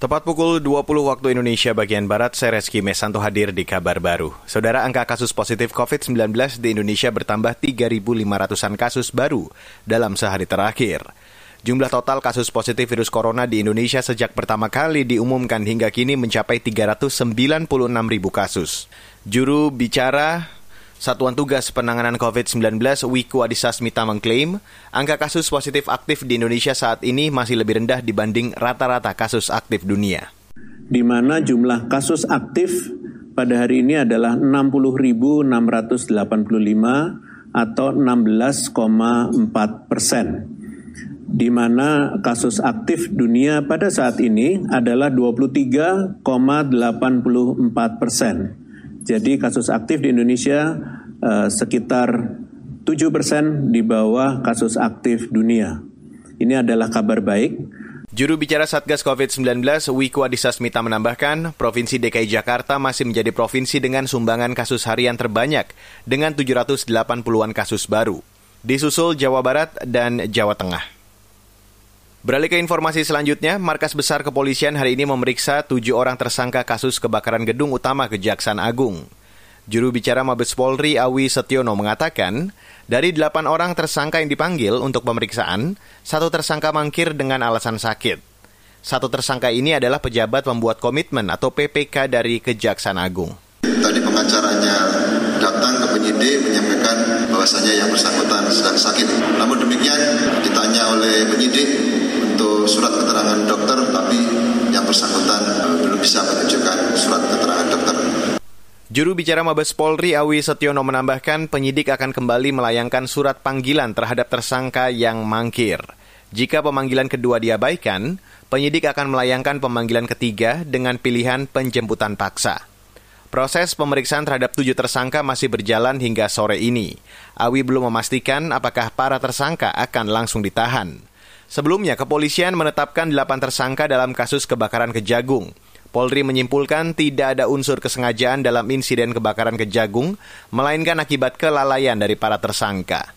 Tepat pukul 20 waktu Indonesia bagian Barat, saya Reski Mesanto hadir di kabar baru. Saudara, angka kasus positif COVID-19 di Indonesia bertambah 3.500-an kasus baru dalam sehari terakhir. Jumlah total kasus positif virus corona di Indonesia sejak pertama kali diumumkan hingga kini mencapai 396 ribu kasus. Juru bicara Satuan Tugas Penanganan COVID-19 Wiku Adhisa Smita mengklaim angka kasus positif aktif di Indonesia saat ini masih lebih rendah dibanding rata-rata kasus aktif dunia. Di mana jumlah kasus aktif pada hari ini adalah 60.685 atau 16,4 persen. Di mana kasus aktif dunia pada saat ini adalah 23,84 persen. Jadi kasus aktif di Indonesia uh, sekitar 7 persen di bawah kasus aktif dunia. Ini adalah kabar baik. Juru bicara Satgas COVID-19, Wiku Adhisa Smita menambahkan, Provinsi DKI Jakarta masih menjadi provinsi dengan sumbangan kasus harian terbanyak dengan 780-an kasus baru. Disusul Jawa Barat dan Jawa Tengah. Beralih ke informasi selanjutnya, Markas Besar Kepolisian hari ini memeriksa tujuh orang tersangka kasus kebakaran gedung utama Kejaksaan Agung. Juru bicara Mabes Polri Awi Setiono mengatakan, dari delapan orang tersangka yang dipanggil untuk pemeriksaan, satu tersangka mangkir dengan alasan sakit. Satu tersangka ini adalah pejabat pembuat komitmen atau PPK dari Kejaksaan Agung. Tadi pengacaranya datang ke penyidik menyampaikan bahwasanya yang bersangkutan sedang sakit. Namun demikian ditanya oleh penyidik untuk surat keterangan dokter, Juru bicara Mabes Polri Awi Setiono menambahkan penyidik akan kembali melayangkan surat panggilan terhadap tersangka yang mangkir. Jika pemanggilan kedua diabaikan, penyidik akan melayangkan pemanggilan ketiga dengan pilihan penjemputan paksa. Proses pemeriksaan terhadap tujuh tersangka masih berjalan hingga sore ini. Awi belum memastikan apakah para tersangka akan langsung ditahan. Sebelumnya, kepolisian menetapkan delapan tersangka dalam kasus kebakaran Kejagung. Polri menyimpulkan tidak ada unsur kesengajaan dalam insiden kebakaran Kejagung, melainkan akibat kelalaian dari para tersangka.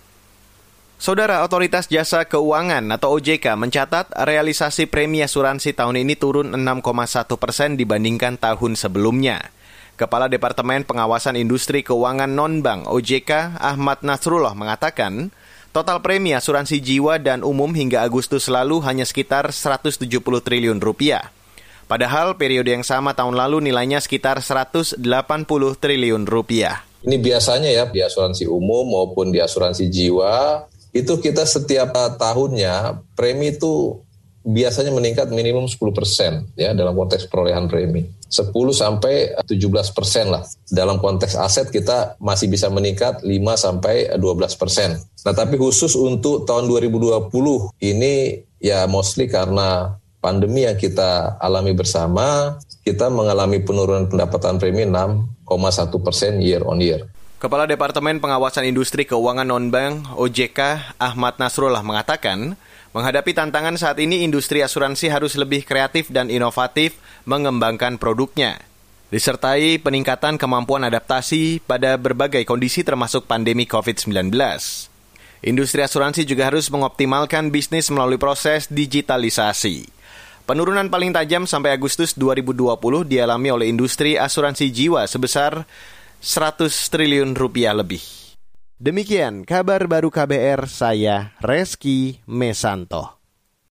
Saudara Otoritas Jasa Keuangan atau OJK mencatat realisasi premi asuransi tahun ini turun 6,1 persen dibandingkan tahun sebelumnya. Kepala Departemen Pengawasan Industri Keuangan Non-Bank OJK Ahmad Nasrullah mengatakan, Total premi asuransi jiwa dan umum hingga Agustus lalu hanya sekitar 170 triliun rupiah. Padahal periode yang sama tahun lalu nilainya sekitar 180 triliun rupiah. Ini biasanya ya di asuransi umum maupun di asuransi jiwa itu kita setiap tahunnya premi itu biasanya meningkat minimum 10% ya dalam konteks perolehan premi. 10 sampai 17% lah. Dalam konteks aset kita masih bisa meningkat 5 sampai 12%. Nah, tapi khusus untuk tahun 2020 ini ya mostly karena pandemi yang kita alami bersama, kita mengalami penurunan pendapatan premi 6,1 persen year on year. Kepala Departemen Pengawasan Industri Keuangan Non-Bank OJK Ahmad Nasrullah mengatakan, Menghadapi tantangan saat ini, industri asuransi harus lebih kreatif dan inovatif mengembangkan produknya. Disertai peningkatan kemampuan adaptasi pada berbagai kondisi termasuk pandemi COVID-19. Industri asuransi juga harus mengoptimalkan bisnis melalui proses digitalisasi. Penurunan paling tajam sampai Agustus 2020 dialami oleh industri asuransi jiwa sebesar 100 triliun rupiah lebih. Demikian kabar baru KBR saya Reski Mesanto.